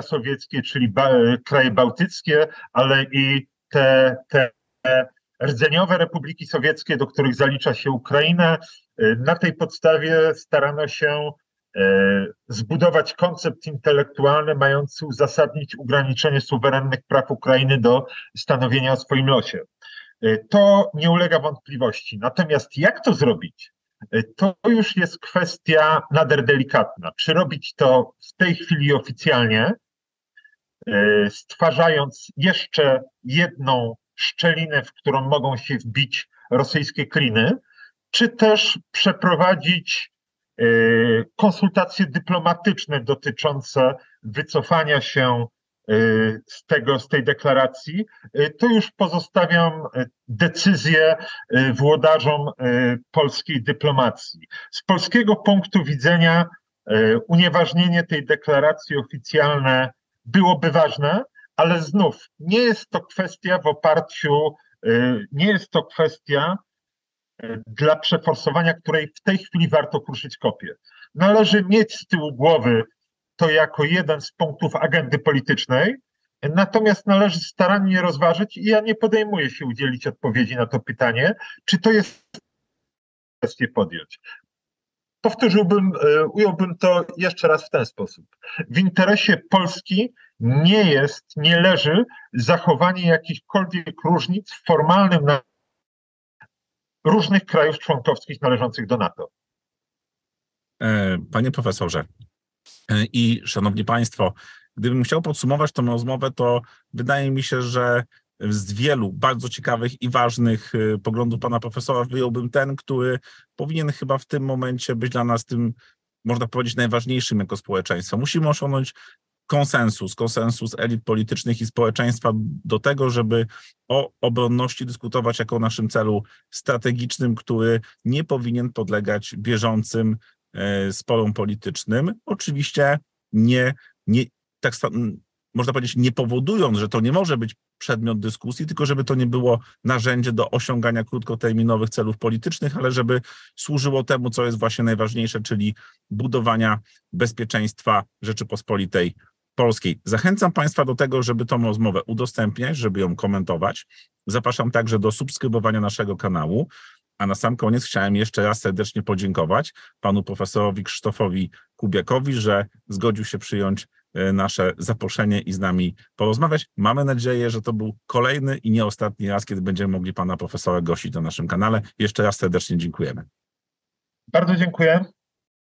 A: sowieckie, czyli kraje bałtyckie, ale i te, te rdzeniowe republiki sowieckie, do których zalicza się Ukrainę. Y, na tej podstawie starano się y, zbudować koncept intelektualny mający uzasadnić ograniczenie suwerennych praw Ukrainy do stanowienia o swoim losie. Y, to nie ulega wątpliwości. Natomiast jak to zrobić? To już jest kwestia nader delikatna. Czy robić to w tej chwili oficjalnie, stwarzając jeszcze jedną szczelinę, w którą mogą się wbić rosyjskie kliny, czy też przeprowadzić e, konsultacje dyplomatyczne dotyczące wycofania się e, z, tego, z tej deklaracji, e, to już pozostawiam decyzję włodarzom polskiej dyplomacji. Z polskiego punktu widzenia unieważnienie tej deklaracji oficjalne byłoby ważne, ale znów nie jest to kwestia w oparciu, y, nie jest to kwestia y, dla przeforsowania, której w tej chwili warto kruszyć kopię. Należy mieć z tyłu głowy to jako jeden z punktów agendy politycznej, natomiast należy starannie rozważyć i ja nie podejmuję się udzielić odpowiedzi na to pytanie, czy to jest kwestię podjąć. Powtórzyłbym, y, ująłbym to jeszcze raz w ten sposób. W interesie Polski nie jest, nie leży zachowanie jakichkolwiek różnic w formalnym różnych krajów członkowskich należących do NATO.
B: E, panie profesorze e, i szanowni państwo, gdybym chciał podsumować tę rozmowę, to wydaje mi się, że z wielu bardzo ciekawych i ważnych e, poglądów pana profesora wyjąłbym ten, który powinien chyba w tym momencie być dla nas tym, można powiedzieć, najważniejszym jako społeczeństwo. Musimy osiągnąć konsensus, konsensus elit politycznych i społeczeństwa do tego, żeby o obronności dyskutować jako o naszym celu strategicznym, który nie powinien podlegać bieżącym e, sporom politycznym. Oczywiście nie, nie tak można powiedzieć, nie powodując, że to nie może być przedmiot dyskusji, tylko żeby to nie było narzędzie do osiągania krótkoterminowych celów politycznych, ale żeby służyło temu, co jest właśnie najważniejsze, czyli budowania bezpieczeństwa Rzeczypospolitej polskiej. Zachęcam Państwa do tego, żeby tą rozmowę udostępniać, żeby ją komentować. Zapraszam także do subskrybowania naszego kanału. A na sam koniec chciałem jeszcze raz serdecznie podziękować panu profesorowi Krzysztofowi Kubiakowi, że zgodził się przyjąć e, nasze zaproszenie i z nami porozmawiać. Mamy nadzieję, że to był kolejny i nie ostatni raz, kiedy będziemy mogli pana profesora gościć na naszym kanale. Jeszcze raz serdecznie dziękujemy.
A: Bardzo dziękuję.